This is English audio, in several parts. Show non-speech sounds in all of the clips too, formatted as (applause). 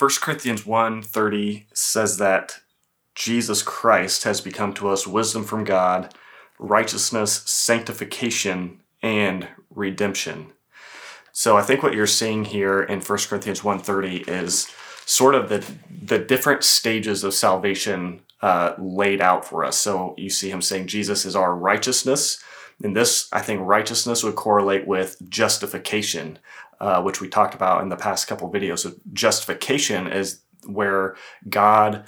1 Corinthians 1:30 says that Jesus Christ has become to us wisdom from God, righteousness, sanctification, and redemption. So I think what you're seeing here in 1 Corinthians 1:30 is sort of the the different stages of salvation uh, laid out for us. So you see him saying Jesus is our righteousness. And this, I think, righteousness would correlate with justification, uh, which we talked about in the past couple videos. So justification is where God,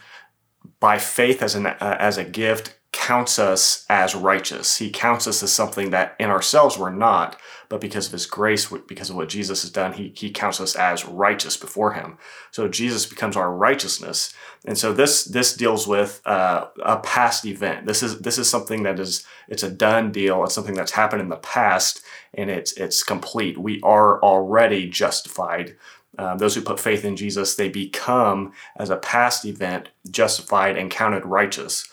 by faith as an uh, as a gift, counts us as righteous. He counts us as something that in ourselves we're not, but because of his grace, because of what Jesus has done, he, he counts us as righteous before him. So Jesus becomes our righteousness. And so this this deals with uh, a past event. This is this is something that is it's a done deal. It's something that's happened in the past, and it's it's complete. We are already justified. Uh, those who put faith in Jesus, they become as a past event justified and counted righteous.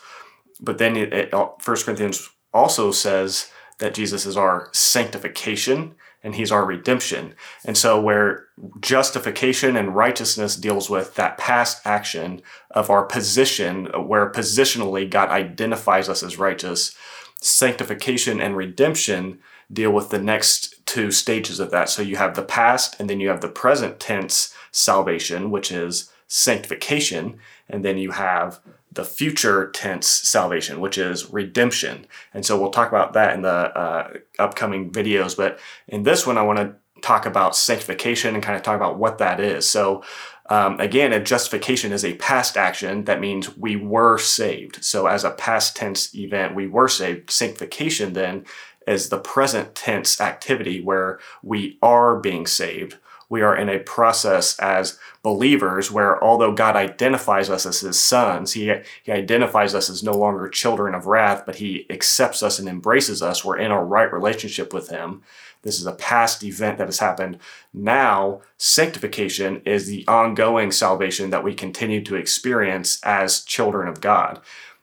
But then it, it, uh, 1 Corinthians also says that Jesus is our sanctification and he's our redemption. And so where justification and righteousness deals with that past action of our position, where positionally God identifies us as righteous, sanctification and redemption deal with the next two stages of that. So you have the past and then you have the present tense salvation, which is sanctification, and then you have the future tense salvation, which is redemption. And so we'll talk about that in the uh, upcoming videos. But in this one, I want to talk about sanctification and kind of talk about what that is. So, um, again, a justification is a past action. That means we were saved. So, as a past tense event, we were saved. Sanctification then is the present tense activity where we are being saved we are in a process as believers where although God identifies us as his sons, he, he identifies us as no longer children of wrath, but he accepts us and embraces us. We're in a right relationship with him. This is a past event that has happened. Now, sanctification is the ongoing salvation that we continue to experience as children of God.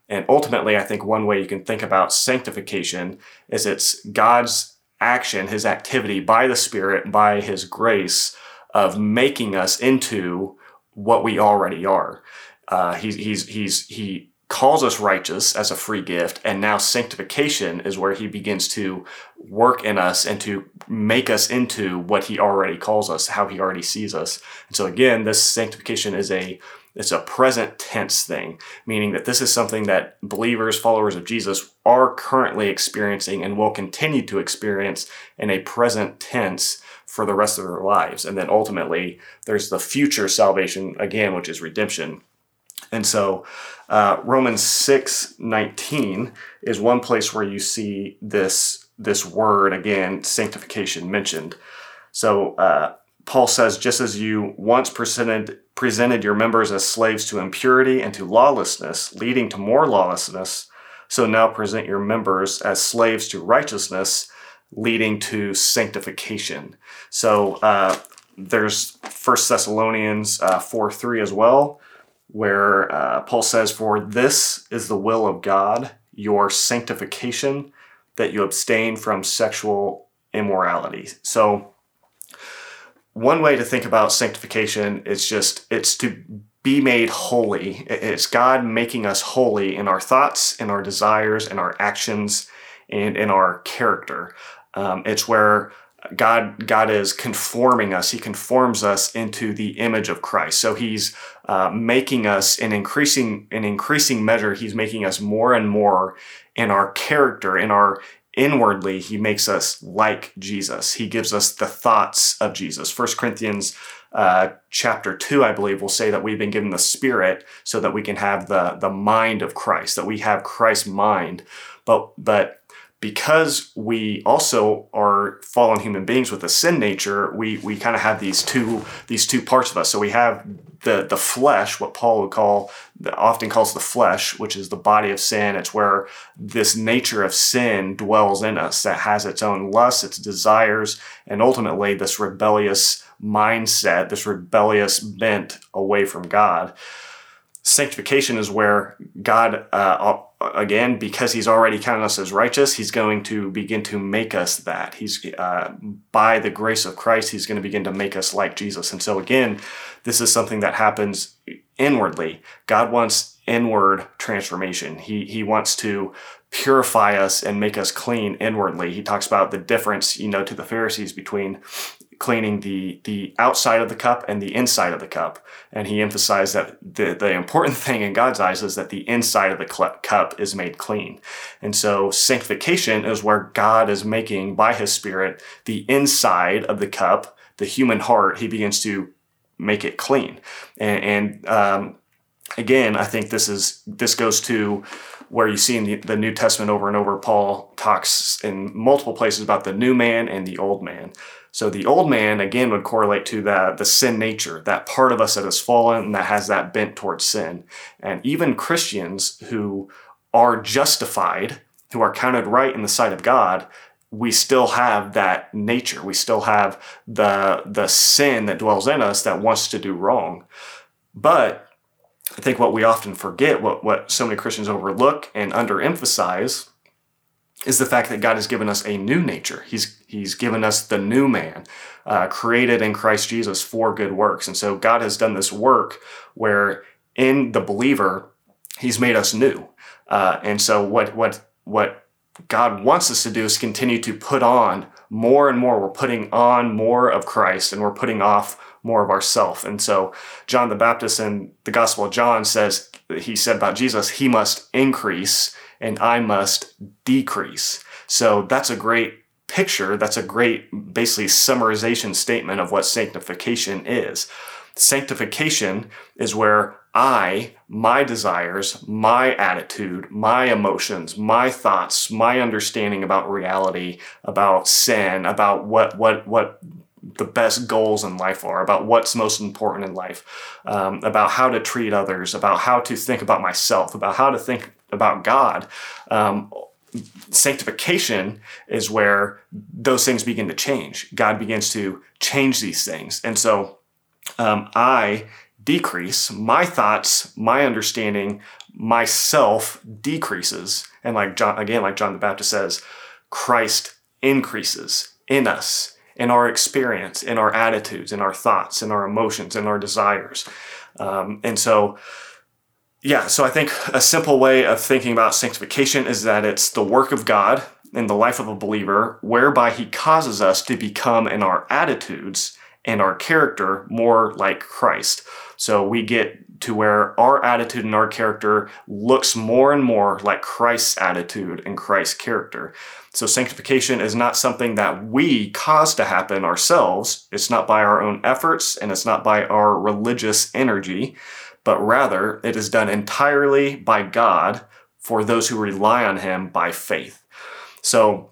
And ultimately, I think one way you can think about sanctification is it's God's action, his activity by the Spirit, by his grace of making us into what we already are. Uh, he's, he's, he's, he calls us righteous as a free gift, and now sanctification is where he begins to work in us and to make us into what he already calls us, how he already sees us. And so again, this sanctification is a it's a present tense thing, meaning that this is something that believers, followers of Jesus, are currently experiencing and will continue to experience in a present tense for the rest of their lives. And then ultimately, there's the future salvation again, which is redemption. And so, uh, Romans six nineteen is one place where you see this this word again, sanctification mentioned. So uh, Paul says, just as you once presented presented your members as slaves to impurity and to lawlessness, leading to more lawlessness, so now present your members as slaves to righteousness, leading to sanctification. So uh, there's First Thessalonians uh, 4 3 as well, where uh, Paul says, For this is the will of God, your sanctification, that you abstain from sexual immorality. So one way to think about sanctification is just it's to be made holy. It's God making us holy in our thoughts, in our desires, in our actions, and in our character. Um, it's where God God is conforming us. He conforms us into the image of Christ. So He's uh, making us in increasing in increasing measure. He's making us more and more in our character, in our inwardly he makes us like jesus. He gives us the thoughts of jesus. First corinthians uh, chapter 2 i believe will say that we've been given the spirit so that we can have the the mind of christ that we have christ's mind. But but because we also are fallen human beings with a sin nature, we we kind of have these two these two parts of us. So we have the the flesh, what Paul would call often calls the flesh, which is the body of sin. It's where this nature of sin dwells in us that has its own lusts, its desires, and ultimately this rebellious mindset, this rebellious bent away from God. Sanctification is where God, uh, again, because He's already counted us as righteous, He's going to begin to make us that. He's uh, by the grace of Christ, He's going to begin to make us like Jesus. And so, again, this is something that happens inwardly. God wants inward transformation. He He wants to purify us and make us clean inwardly. He talks about the difference, you know, to the Pharisees between cleaning the the outside of the cup and the inside of the cup. And he emphasized that the, the important (laughs) thing in god's eyes is that the inside of the cup is made clean. And so sanctification is where god is making by his spirit the inside of the cup the human heart he begins to make it clean. And, and um, again i think this is this goes to where you see in the, the New Testament over and over, Paul talks in multiple places about the new man and the old man. So the old man again would correlate to that the sin nature, that part of us that has fallen and that has that bent towards sin. And even Christians who are justified, who are counted right in the sight of God, we still have that nature. We still have the the sin that dwells in us that wants to do wrong. But I think what we often forget, what, what so many Christians overlook and underemphasize, is the fact that God has given us a new nature. He's He's given us the new man, uh, created in Christ Jesus for good works. And so God has done this work where in the believer, He's made us new. Uh, and so what what what God wants us to do is continue to put on more and more. We're putting on more of Christ, and we're putting off more of ourself. And so John the Baptist in the Gospel of John says he said about Jesus, he must increase and I must decrease. So that's a great picture. That's a great, basically, summarization statement of what sanctification is. Sanctification is where I, my desires, my attitude, my emotions, my thoughts, my understanding about reality, about sin, about what what what the best goals in life are, about what's most important in life, um, about how to treat others, about how to think about myself, about how to think about God. Um, sanctification is where those things begin to change. God begins to change these things. And so um, I decrease, my thoughts, my understanding, myself decreases. And like John, again, like John the Baptist says, Christ increases in us, in our experience, in our attitudes, in our thoughts, in our emotions, in our desires. Um, and so, yeah, so I think a simple way of thinking about sanctification is that it's the work of God in the life of a believer, whereby He causes us to become in our attitudes and our character more like Christ. So we get to where our attitude and our character looks more and more like Christ's attitude and Christ's character. So sanctification is not something that we cause to happen ourselves. It's not by our own efforts and it's not by our religious energy but rather it is done entirely by God for those who rely on Him by faith. So,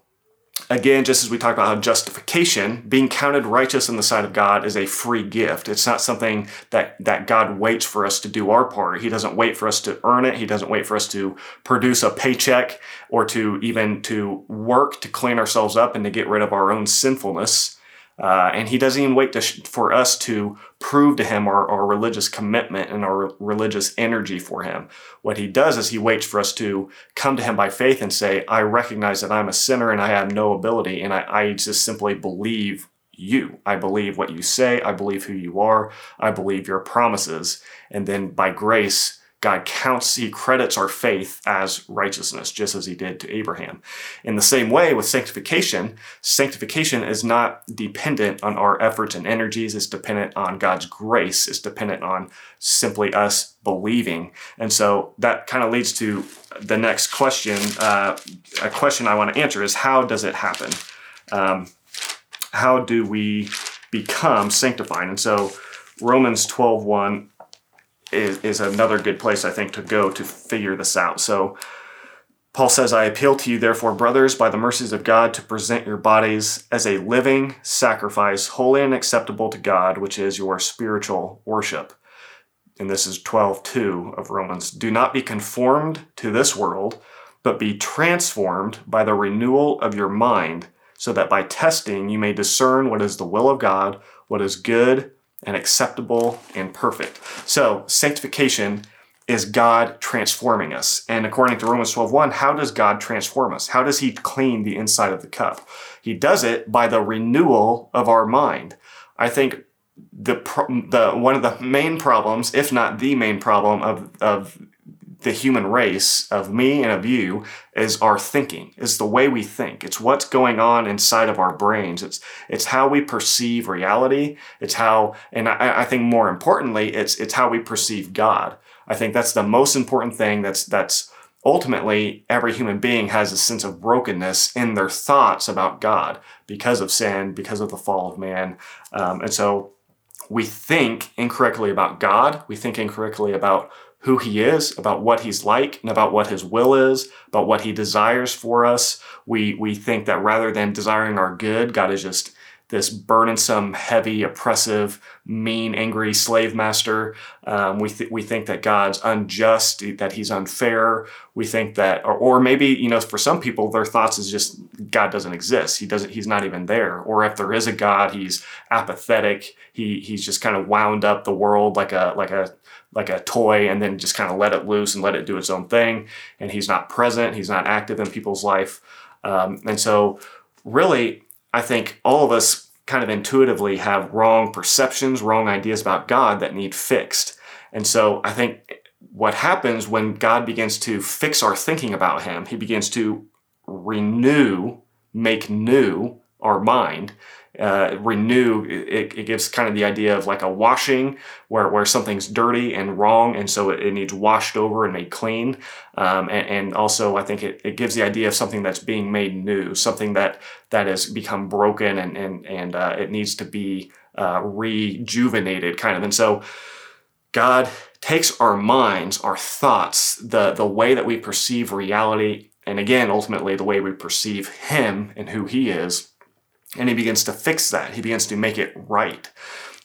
again, just as we talked about how justification, being counted righteous in the sight of God is a free gift. It's not something that, that God waits for us to do our part. He doesn't wait for us to earn it. He doesn't wait for us to produce a paycheck or to even to work to clean ourselves up and to get rid of our own sinfulness. Uh, and he doesn't even wait sh- for us to prove to him our, our religious commitment and our religious energy for him. What he does is he waits for us to come to him by faith and say, I recognize that I'm a sinner and I have no ability, and I, I just simply believe you. I believe what you say. I believe who you are. I believe your promises. And then by grace, God counts, he credits our faith as righteousness, just as he did to Abraham. In the same way with sanctification, sanctification is not dependent on our efforts and energies, it's dependent on God's grace, it's dependent on simply us believing. And so that kind of leads to the next question. Uh, a question I want to answer is how does it happen? Um, how do we become sanctified? And so Romans 12 1 is, is another good place, I think, to go to figure this out. So, Paul says, I appeal to you, therefore, brothers, by the mercies of God, to present your bodies as a living sacrifice, holy and acceptable to God, which is your spiritual worship. And this is 12 2 of Romans. Do not be conformed to this world, but be transformed by the renewal of your mind, so that by testing you may discern what is the will of God, what is good and acceptable and perfect. So, sanctification is God transforming us. And according to Romans 12:1, how does God transform us? How does he clean the inside of the cup? He does it by the renewal of our mind. I think the the one of the main problems, if not the main problem of of the human race of me and of you is our thinking is the way we think it's what's going on inside of our brains it's it's how we perceive reality it's how and I, I think more importantly it's it's how we perceive god I think that's the most important thing. That's that's ultimately every human being has a sense of brokenness in their thoughts about God because of sin, because of the fall of man, um, and so we think incorrectly about God. We think incorrectly about who he is, about what he's like, and about what his will is, about what he desires for us. We we think that rather than desiring our good, God is just this burdensome, heavy, oppressive, mean, angry slave master. Um, we, th- we think that God's unjust, that he's unfair. We think that, or, or maybe, you know, for some people, their thoughts is just God doesn't exist. He doesn't, he's not even there. Or if there is a God, he's apathetic. He, he's just kind of wound up the world like a, like a, like a toy and then just kind of let it loose and let it do its own thing. And he's not present. He's not active in people's life. Um, and so really, I think all of us kind of intuitively have wrong perceptions, wrong ideas about God that need fixed. And so I think what happens when God begins to fix our thinking about Him, He begins to renew, make new our mind uh, renew, it, it, gives kind of the idea of like a washing where, where something's dirty and wrong, and so it, it needs washed over and made clean. Um, and, and, also, I think it, it gives the idea of something that's being made new, something that that has become broken and and and uh, it needs to be uh, rejuvenated, kind of. And so, God takes our minds, our thoughts, the the way that we perceive reality, and again, ultimately, the way we perceive Him and who He is and he begins to fix that. He begins to make it right.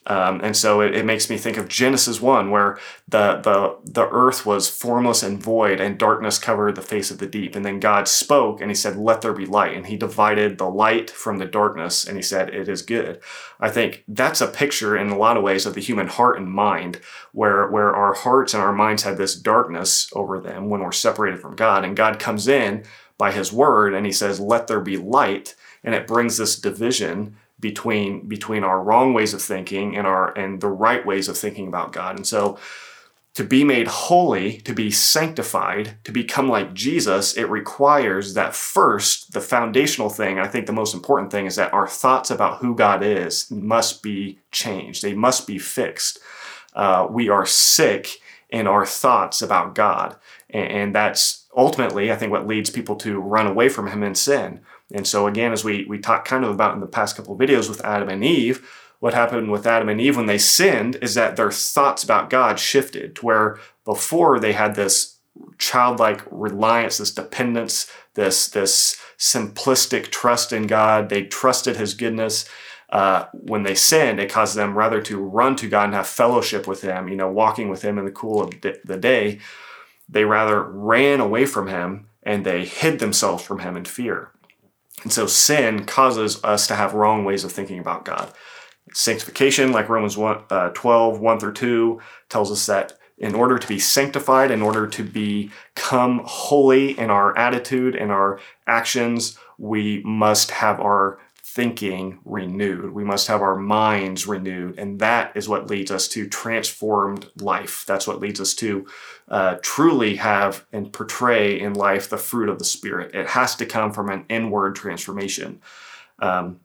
Um, and so it, it, makes me think of Genesis 1, where the, the, the earth was formless and void, and darkness covered the face of the deep. And then God spoke and he said, Let there be light. And he divided the light from the darkness, and he said, It is good. I think that's a picture in a lot of ways of the human heart and mind, where, where our hearts and our minds have this darkness over them when we're separated from God. And God comes in by his word and he says, Let there be light and it brings this division between between our wrong ways of thinking and our and the right ways of thinking about God. And so to be made holy, to be sanctified, to become like Jesus, it requires that first, the foundational thing, I think the most important thing is that our thoughts about who God is must be changed. They must be fixed. Uh, we are sick in our thoughts about God. And, and that's ultimately, I think, what leads people to run away from Him in sin. And so again, as we, we talked kind of about in the past couple of videos with Adam and Eve, what happened with Adam and Eve when they sinned is that their thoughts about God shifted to where before they had this childlike reliance, this dependence, this, this simplistic trust in God. They trusted his goodness. Uh, when they sinned, it caused them rather to run to God and have fellowship with him, you know, walking with him in the cool of the day. They rather ran away from him and they hid themselves from him in fear. And so sin causes us to have wrong ways of thinking about God. Sanctification, like Romans 1, uh, 12, 1 through 2, tells us that in order to be sanctified, in order to become holy in our attitude and our actions, we must have our thinking renewed. We must have our minds renewed. And that is what leads us to transformed life. That's what leads us to uh, truly have and portray in life the fruit of the Spirit. It has to come from an inward transformation. Um,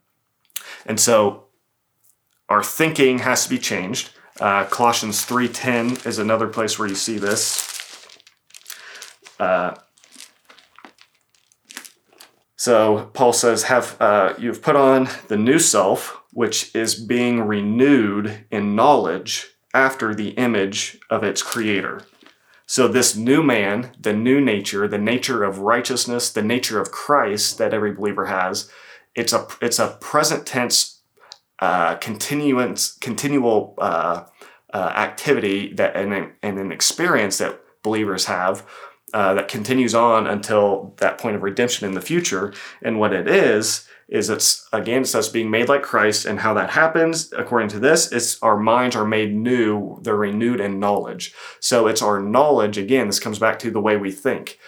and so our thinking has to be changed. Uh, Colossians 3.10 is another place where you see this. Uh, so Paul says, "Have uh, you've put on the new self, which is being renewed in knowledge after the image of its creator." So this new man, the new nature, the nature of righteousness, the nature of Christ that every believer has, it's a it's a present tense, uh, continuance, continual uh, uh, activity that and, and an experience that believers have uh, that continues on until that point of redemption in the future. And what it is, is it's again it's us being made like Christ, and how that happens, according to this, it's our minds are made new, they're renewed in knowledge. So it's our knowledge, again, this comes back to the way we think.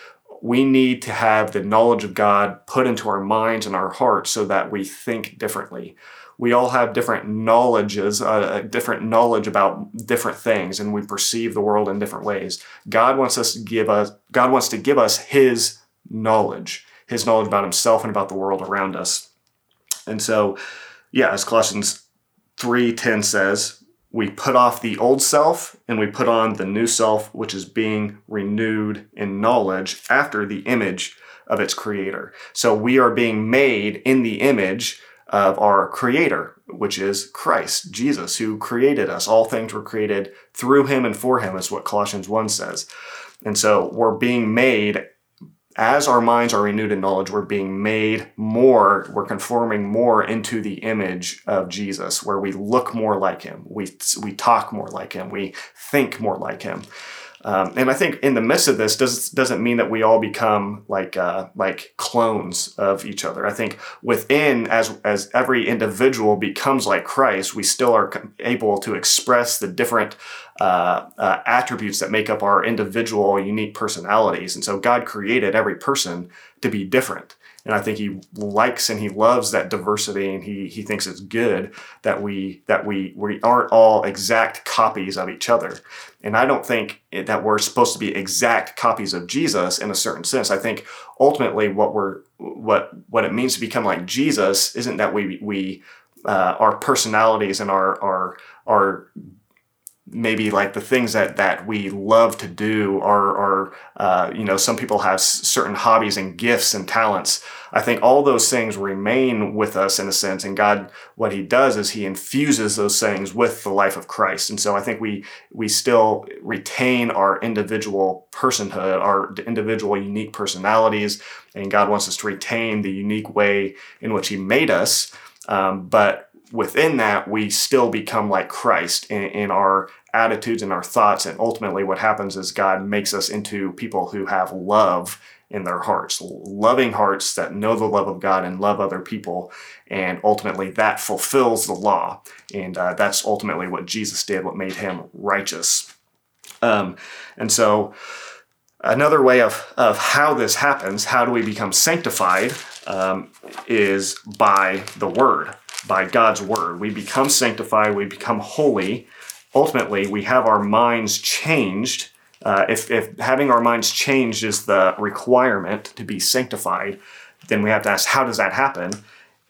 We need to have the knowledge of God put into our minds and our hearts so that we think differently we all have different knowledges, uh, different knowledge about different things, and we perceive the world in different ways. God wants us to give us, God wants to give us His knowledge, His knowledge about Himself and about the world around us. And so, yeah, as Colossians 3:10 says, we put off the old self and we put on the new self, which is being renewed in knowledge after the image of its creator. So we are being made in the image of our creator, which is Christ, Jesus, who created us. All things were created through him and for him, is what Colossians 1 says. And so we're being made, as our minds are renewed in knowledge, we're being made more, we're conforming more into the image of Jesus, where we look more like him, we, we talk more like him, we think more like him. Um, and I think in the midst of this does, doesn't mean that we all become like uh, like clones of each other. I think within as as every individual becomes like Christ, we still are able to express the different uh, uh, attributes that make up our individual unique personalities. And so God created every person to be different and I think he likes and he loves that diversity, and he he thinks it's good that we that we we aren't all exact copies of each other. And I don't think that we're supposed to be exact copies of Jesus in a certain sense. I think ultimately what we're what what it means to become like Jesus isn't that we we uh, our personalities and our our our maybe like the things that that we love to do are are uh, you know some people have certain hobbies and gifts and talents. I think all those things remain with us in a sense and god what he does is he infuses those things with the life of christ. And so i think we we still retain our individual personhood our individual unique personalities and god wants us to retain the unique way in which he made us. Um, but within that, we still become like Christ in, in, our attitudes and our thoughts. And ultimately, what happens is God makes us into people who have love in their hearts, loving hearts that know the love of God and love other people. And ultimately, that fulfills the law. And uh, that's ultimately what Jesus did, what made him righteous. Um, and so, another way of, of how this happens, how do we become sanctified, um, is by the Word, by God's Word. We become sanctified, we become holy ultimately we have our minds changed. Uh, if, if having our minds changed is the requirement to be sanctified, then we have to ask how does that happen?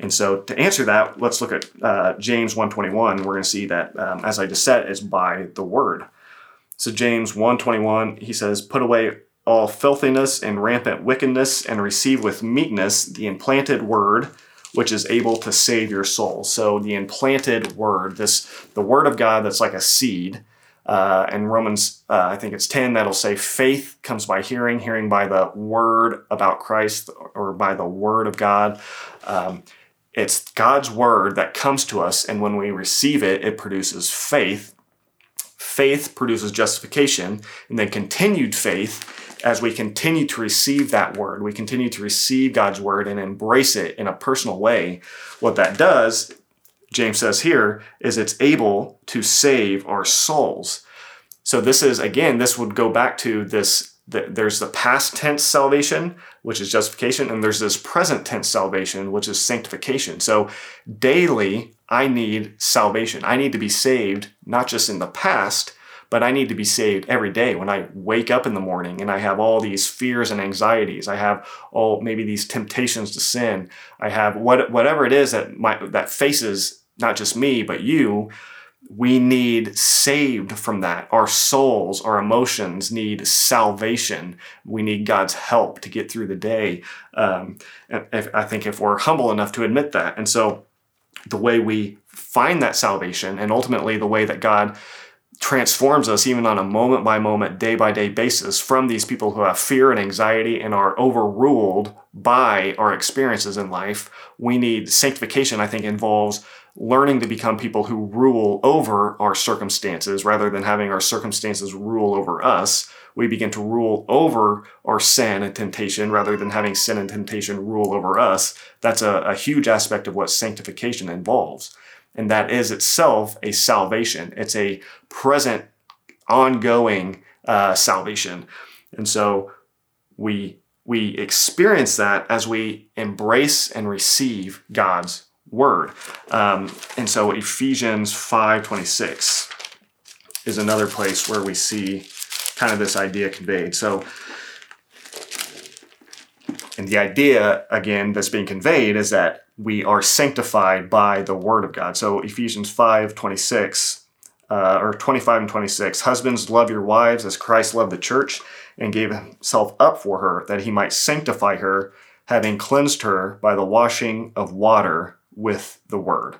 And so to answer that, let's look at uh, James 121. We're going to see that, um, as I just said, is by the word. So James 121, he says, put away all filthiness and rampant wickedness and receive with meekness the implanted word which is able to save your soul. So the implanted word, this the word of God that's like a seed. Uh, Romans, uh, I think it's 10, that'll say faith comes by hearing, hearing by the word about Christ or by the word of God. Um, it's God's word that comes to us, and when we receive it, it produces faith. Faith produces justification, and then continued faith as we continue to receive that word, we continue to receive God's word and embrace it in a personal way, what that does, James says here, is it's able to save our souls. So this is again, this would go back to this. The, there's the past tense salvation, which is justification, and there's this present tense salvation, which is sanctification. So daily, I need salvation. I need to be saved, not just in the past, but I need to be saved every day when I wake up in the morning and I have all these fears and anxieties. I have all maybe these temptations to sin. I have what, whatever it is that my, that faces not just me, but you. We need saved from that. Our souls, our emotions need salvation. We need God's help to get through the day. Um, if, I think if we're humble enough to admit that. And so the way we find that salvation and ultimately the way that God transforms us even on a moment by moment, day by day basis from these people who have fear and anxiety and are overruled by our experiences in life. We need sanctification, I think, involves learning to become people who rule over our circumstances rather than having our circumstances rule over us. We begin to rule over our sin and temptation rather than having sin and temptation rule over us. That's a, a huge aspect of what sanctification involves. And that is itself a salvation. It's a present, ongoing uh, salvation. And so we we experience that as we embrace and receive God's word. Um, and so Ephesians 5:26 is another place where we see kind of this idea conveyed. So and the idea again that's being conveyed is that we are sanctified by the word of God. So Ephesians 5:26 uh, or 25 and 26 husbands love your wives as christ loved the church and gave himself up for her that he might sanctify her having cleansed her by the washing of water with the word.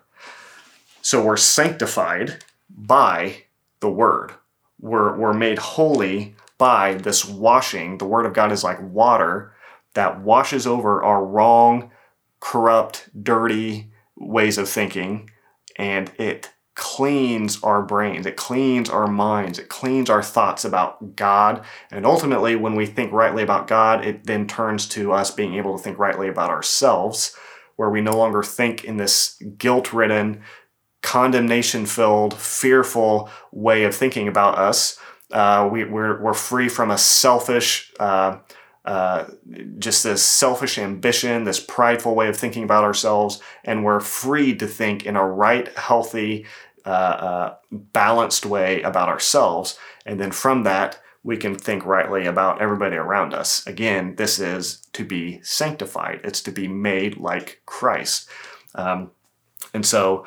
So we're sanctified by the word. We're, we're made holy by this washing. The word of god is like water that washes over our wrong corrupt dirty ways of thinking and it cleans our brains, it cleans our minds, it cleans our thoughts about God. And ultimately, when we think rightly about God, it then turns to us being able to think rightly about ourselves, where we no longer think in this guilt ridden, condemnation filled, fearful way of thinking about us. Uh, we, we're, we're free from a selfish, uh, uh, just this selfish ambition, this prideful way of thinking about ourselves, and we're free to think in a right, healthy, uh, uh, balanced way about ourselves. And then from that, we can think rightly about everybody around us. Again, this is to be sanctified, it's to be made like Christ. Um, and so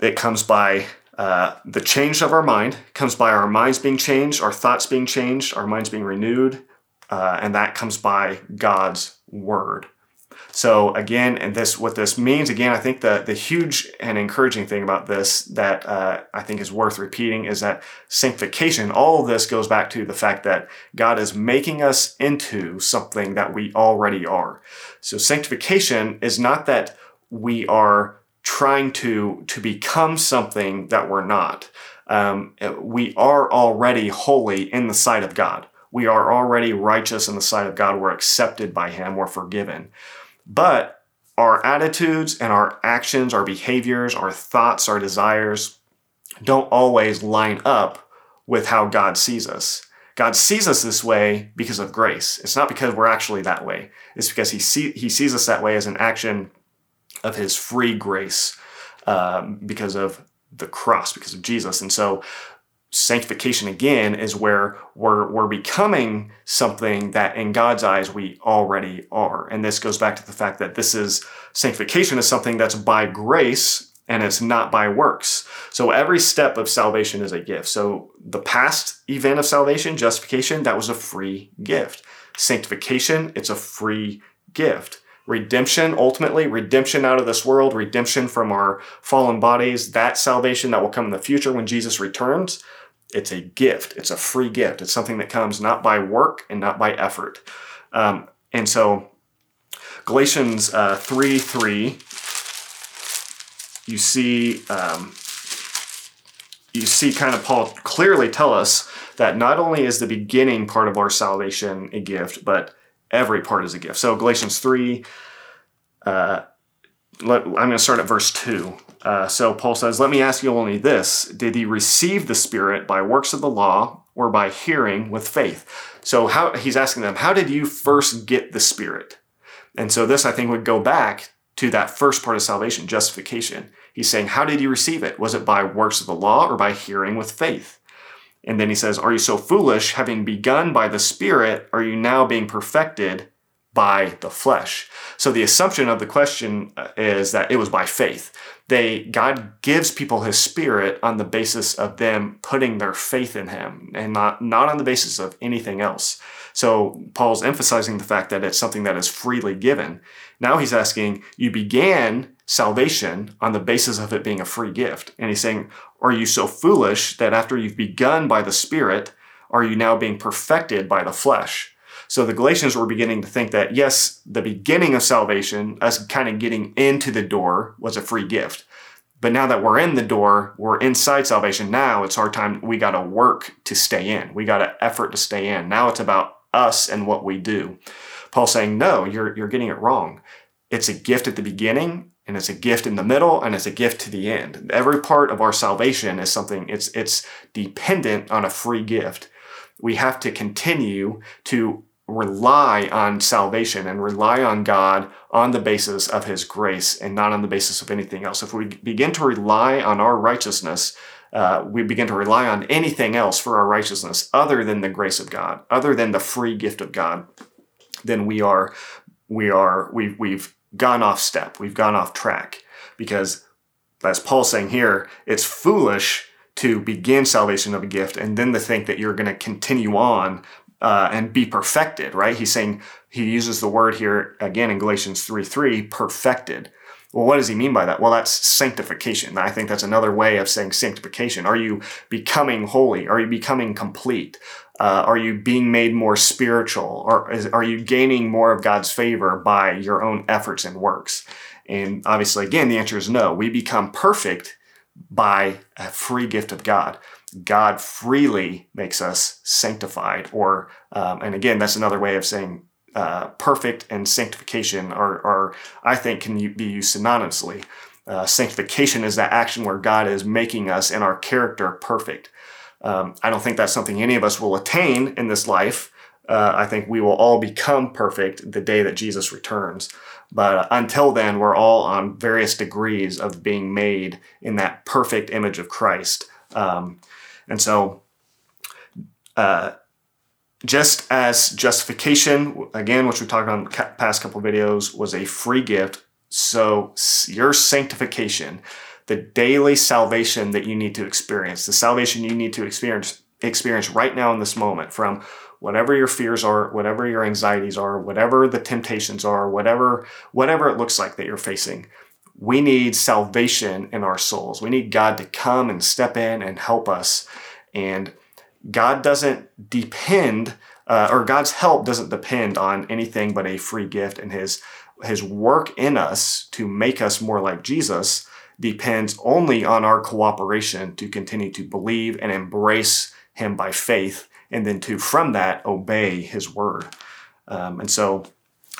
it comes by uh, the change of our mind, comes by our minds being changed, our thoughts being changed, our minds being renewed, uh, and that comes by God's word. So again, and this what this means again, I think the the huge and encouraging thing about this that uh, I think is worth repeating is that sanctification. All of this goes back to the fact that God is making us into something that we already are. So sanctification is not that we are trying to to become something that we're not. Um, we are already holy in the sight of God. We are already righteous in the sight of God. We're accepted by Him. We're forgiven. But our attitudes and our actions, our behaviors, our thoughts, our desires don't always line up with how God sees us. God sees us this way because of grace. It's not because we're actually that way. It's because He, see, he sees us that way as an action of His free grace um, because of the cross, because of Jesus. And so sanctification again is where we're, we're becoming something that in God's eyes we already are. And this goes back to the fact that this is sanctification is something that's by grace and it's not by works. So every step of salvation is a gift. So the past event of salvation, justification, that was a free gift. Sanctification, it's a free gift. Redemption, ultimately, redemption out of this world, redemption from our fallen bodies, that salvation that will come in the future when Jesus returns, it's a gift. It's a free gift. It's something that comes not by work and not by effort. Um, and so, Galatians uh, 3 3, you see, um, you see kind of Paul clearly tell us that not only is the beginning part of our salvation a gift, but every part is a gift. So, Galatians 3, uh, let, I'm going to start at verse 2. Uh, so Paul says, Let me ask you only this Did he receive the Spirit by works of the law or by hearing with faith? So how he's asking them, How did you first get the Spirit? And so this, I think, would go back to that first part of salvation, justification. He's saying, How did you receive it? Was it by works of the law or by hearing with faith? And then he says, Are you so foolish, having begun by the Spirit, are you now being perfected by the flesh? So the assumption of the question uh, is that it was by faith they God gives people his spirit on the basis of them putting their faith in him and not not on the basis of anything else. So Paul's emphasizing the fact that it's something that is freely given. Now he's asking, you began salvation on the basis of it being a free gift. And he's saying, are you so foolish that after you've begun by the spirit, are you now being perfected by the flesh? So the Galatians were beginning to think that, yes, the beginning of salvation, us kind of getting into the door, was a free gift. But now that we're in the door, we're inside salvation. Now it's our time. We got to work to stay in. We got to effort to stay in. Now it's about us and what we do. Paul's saying, no, you're, you're getting it wrong. It's a gift at the beginning and it's a gift in the middle and it's a gift to the end. Every part of our salvation is something, it's, it's dependent on a free gift. We have to continue to rely on salvation and rely on God on the basis of His grace and not on the basis of anything else. If we begin to rely on our righteousness, uh, we begin to rely on anything else for our righteousness other than the grace of God, other than the free gift of God, then we are we are we've we've gone off step, we've gone off track because as Paul's saying here, it's foolish to begin salvation of a gift and then to think that you're going to continue on uh, and be perfected, right? He's saying he uses the word here again in Galatians 3 3, perfected. Well, what does he mean by that? Well, that's sanctification. I think that's another way of saying sanctification. Are you becoming holy? Are you becoming complete? Uh, are you being made more spiritual? Or is, are you gaining more of God's favor by your own efforts and works? And obviously, again, the answer is no. We become perfect by a free gift of God. God freely makes us sanctified, or, um, and again, that's another way of saying uh, perfect and sanctification are, are, I think, can be used synonymously. Uh, sanctification is that action where God is making us and our character perfect. Um, I don't think that's something any of us will attain in this life. Uh, I think we will all become perfect the day that Jesus returns. But until then, we're all on various degrees of being made in that perfect image of Christ. Um, and so, uh, just as justification, again, which we talked about in the past couple videos, was a free gift, so your sanctification the daily salvation that you need to experience, the salvation you need to experience experience right now in this moment from whatever your fears are, whatever your anxieties are, whatever the temptations are, whatever whatever it looks like that you're facing. We need salvation in our souls. We need God to come and step in and help us. And God doesn't depend, uh, or God's help doesn't depend on anything but a free gift and His His work in us to make us more like Jesus depends only on our cooperation to continue to believe and embrace Him by faith, and then to, from that, obey His word. Um, and so,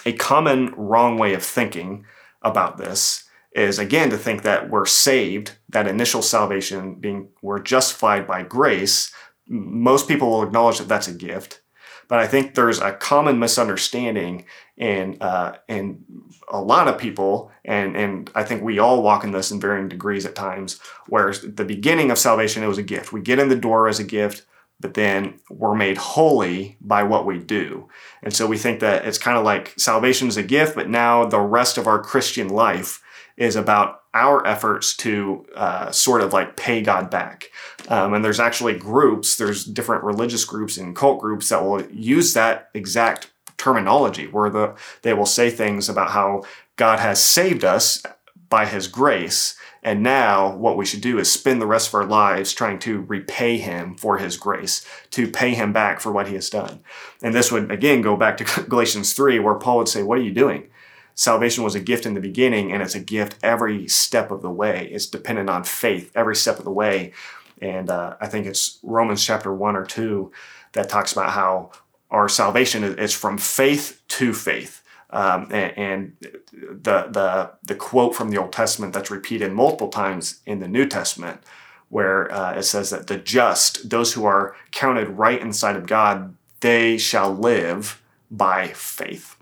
a common wrong way of thinking about this is again to think that we're saved, that initial salvation being we're justified by grace. Most people will acknowledge that that's a gift, but I think there's a common misunderstanding in uh, in a lot of people, and and I think we all walk in this in varying degrees at times. Whereas the beginning of salvation, it was a gift. We get in the door as a gift, but then we're made holy by what we do. And so we think that it's kind of like salvation is a gift, but now the rest of our Christian life is about our efforts to uh, sort of like pay God back. Um, and there's actually groups, there's different religious groups and cult groups that will use that exact terminology where the, they will say things about how God has saved us by his grace. And now what we should do is spend the rest of our lives trying to repay him for his grace, to pay him back for what he has done. And this would again go back to (laughs) Galatians 3, where Paul would say, What are you doing? Salvation was a gift in the beginning, and it's a gift every step of the way. It's dependent on faith every step of the way. And uh, I think it's Romans chapter 1 or 2 that talks about how our salvation is from faith to faith. Um, and, and, the, the, the quote from the Old Testament that's repeated multiple times in the New Testament, where uh, it says that the just, those who are counted right inside of God, they shall live by faith.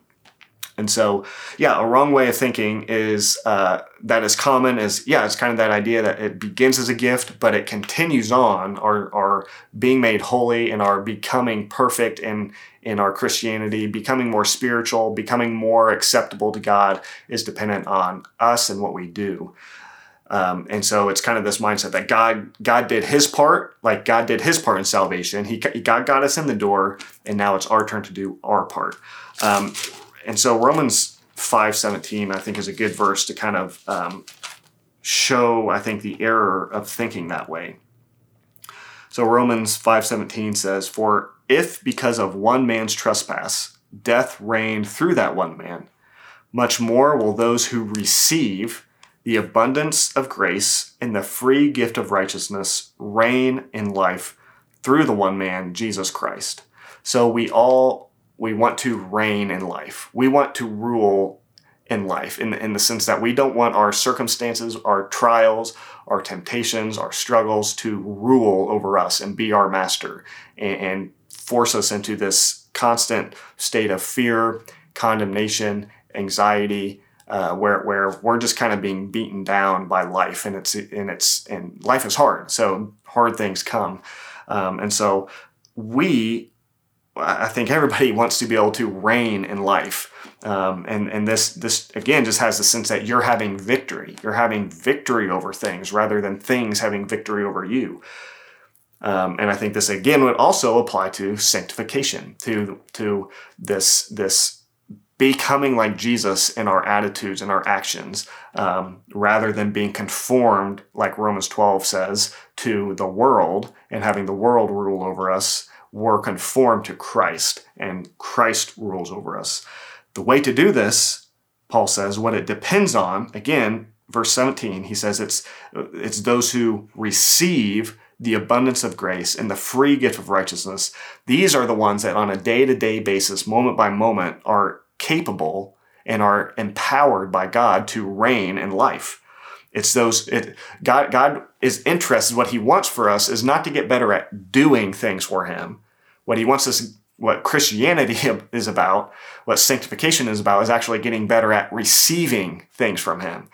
And so, yeah, a wrong way of thinking is uh, that is common is, yeah, it's kind of that idea that it begins as a gift, but it continues on, our, our being made holy and our becoming perfect in, in our Christianity, becoming more spiritual, becoming more acceptable to God is dependent on us and what we do. Um, and so it's kind of this mindset that God God did His part, like God did His part in salvation. He God got us in the door, and now it's our turn to do our part. Um, and so Romans 5:17 I think is a good verse to kind of um, show I think the error of thinking that way. So Romans 5:17 says, "For if because of one man's trespass death reigned through that one man, much more will those who receive the abundance of grace and the free gift of righteousness reign in life through the one man, Jesus Christ. So we all we want to reign in life. We want to rule in life in, in the sense that we don't want our circumstances, our trials, our temptations, our struggles to rule over us and be our master and, and force us into this constant state of fear, condemnation, anxiety, uh, where where we're just kind of being beaten down by life, and it's and it's and life is hard. So hard things come, um, and so we, I think everybody (laughs) wants to be able to reign in life, um, and and this this again just has the sense that you're having victory. You're having victory over things rather than things having victory over you. Um, and I think this again would also apply to sanctification, to to this this becoming like Jesus in our attitudes and our actions, um, rather than being conformed, like Romans 12 says, to the world and having the world rule over us. We're conformed to Christ, and Christ rules over us. The way to do this, Paul says, what it depends on, again, verse 17, he says it's it's those who receive the abundance of grace and the free gift of righteousness. These are the ones that on a day-to-day basis, moment by moment, are capable and are empowered by God to reign in life. It's those it, God God is interested what he wants for us is not to get better at doing things for him. What he wants us what Christianity (laughs) is about, what sanctification is about is actually getting better at receiving things from him.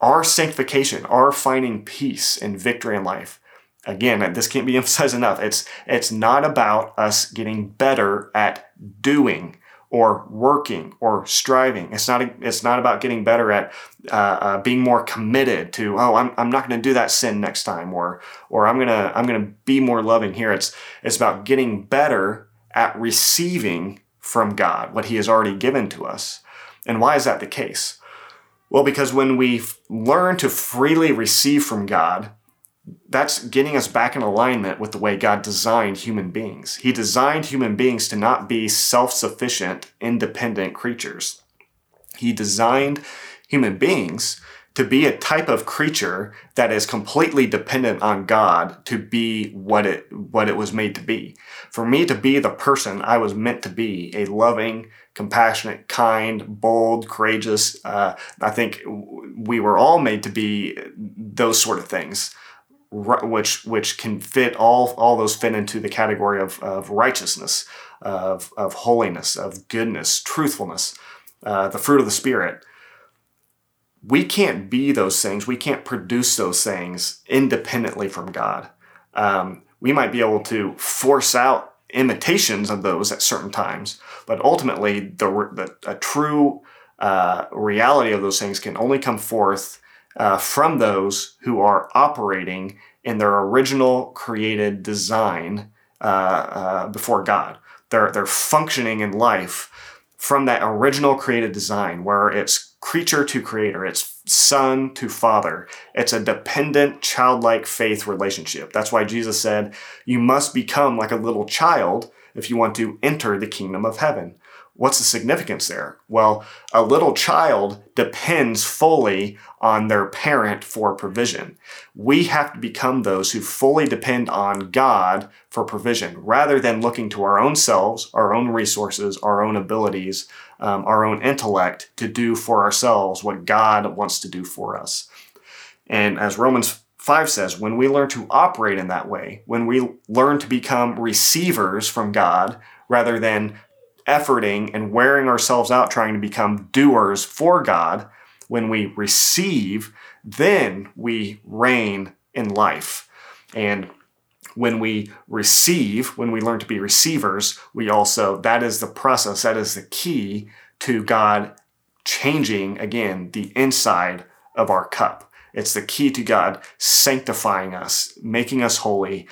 Our sanctification, our finding peace and victory in life. Again, this can't be (laughs) emphasized enough. It's it's not about us getting better at doing or working or striving. It's not, it's not about getting better at uh, uh, being more committed to, oh, I'm, I'm not going to do that sin next time or, or I'm going to, I'm going to be more loving here. It's, it's about getting better at receiving from God what he has already given to us. And why is that the case? Well, because when we learn to freely receive from God, that's getting us back in alignment with the way God designed human beings. He designed human beings to not be self sufficient, independent creatures. He designed human beings to be a type of creature that is completely dependent on God to be what it what it was made to be. For me to be the person I was meant to be, a loving, compassionate, kind, bold, courageous. Uh, I think we were all made to be those sort of things which which can fit all all those fit into the category of, of righteousness, of, of holiness, of goodness, truthfulness, uh, the fruit of the spirit. We can't be those things. We can't produce those things independently from God. Um, we might be able to force out imitations of those at certain times, but ultimately, the, the a true uh, reality of those things can only come forth uh, from those who are operating in their original created design uh, uh, before God. They're, they're functioning in life from that original created design where it's creature to creator, it's son to father. It's a dependent, childlike faith relationship. That's why Jesus said, You must become like a little child if you want to enter the kingdom of heaven. What's the significance there? Well, a little child depends fully on their parent for provision. We have to become those who fully depend on God for provision rather than looking to our own selves, our own resources, our own abilities, um, our own intellect to do for ourselves what God wants to do for us. And as Romans 5 says, when we learn to operate in that way, when we learn to become receivers from God rather than efforting and wearing ourselves out trying to become doers for God, when we receive, then we reign in life. And when we receive, when we learn to be receivers, we also, that is the process, that is the key to God changing again the inside of our cup. It's the key to God sanctifying us, making us holy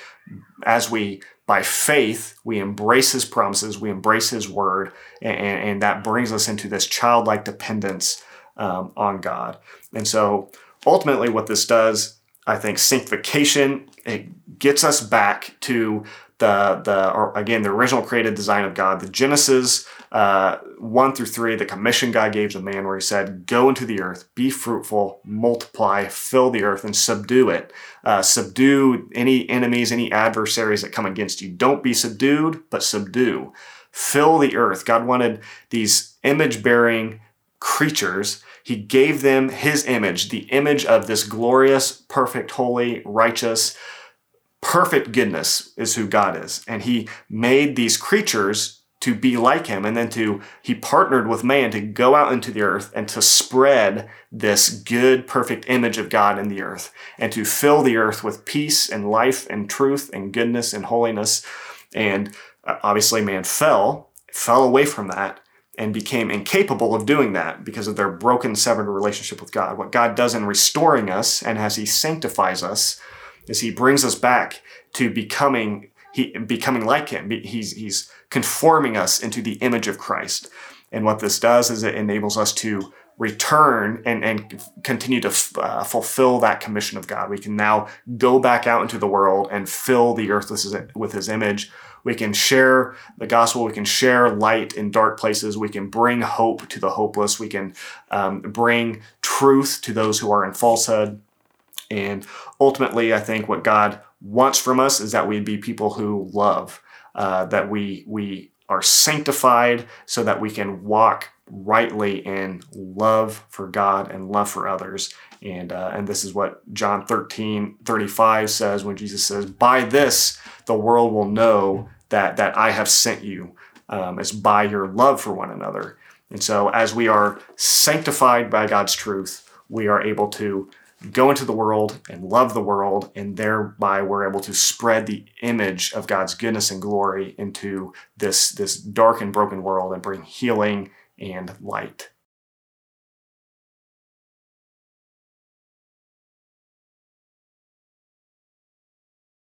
as we by faith, we embrace his promises, we embrace his word, and, and that brings us into this childlike dependence um, on God. And so ultimately, what this does, I think, sanctification, it gets us back to the the again the original created design of God, the Genesis uh, one through three, the commission God gave to man, where He said, "Go into the earth, be fruitful, multiply, fill the earth, and subdue it. Uh, subdue any enemies, any adversaries that come against you. Don't be subdued, but subdue. Fill the earth." God wanted these image-bearing creatures. He gave them His image, the image of this glorious, perfect, holy, righteous perfect goodness is who God is. And he made these creatures to be like him. And then to he partnered with man to go out into the earth and to spread this good perfect image of God in the earth and to fill the earth with peace and life and truth and goodness and holiness. And uh, obviously man fell fell away from that and became incapable of doing that because of their broken severed relationship with God. What God does in restoring us and as he sanctifies us is he brings us back to becoming he becoming like him he's he's conforming us into the image of Christ. And what this does is it enables us to return and, and continue to f- uh, fulfill that commission of God. We can now go back out into the world and fill the earth with his, with his image. We can share the gospel. We can share light in dark places. We can bring hope to the hopeless. We can um, bring truth to those who are in falsehood. And ultimately, I think what God wants from us is that we be people who love uh, that we we are sanctified so that we can walk rightly in love for God and love for others. And, uh, and this is what John 13, 35 says when Jesus says, By this the world will know that, that I have sent you. Um, it's by your love for one another. And so as we are sanctified by God's truth, we are able to go into the world and love the world, and thereby we're able to spread the image of God's goodness and glory into this, this dark and broken world and bring healing and light.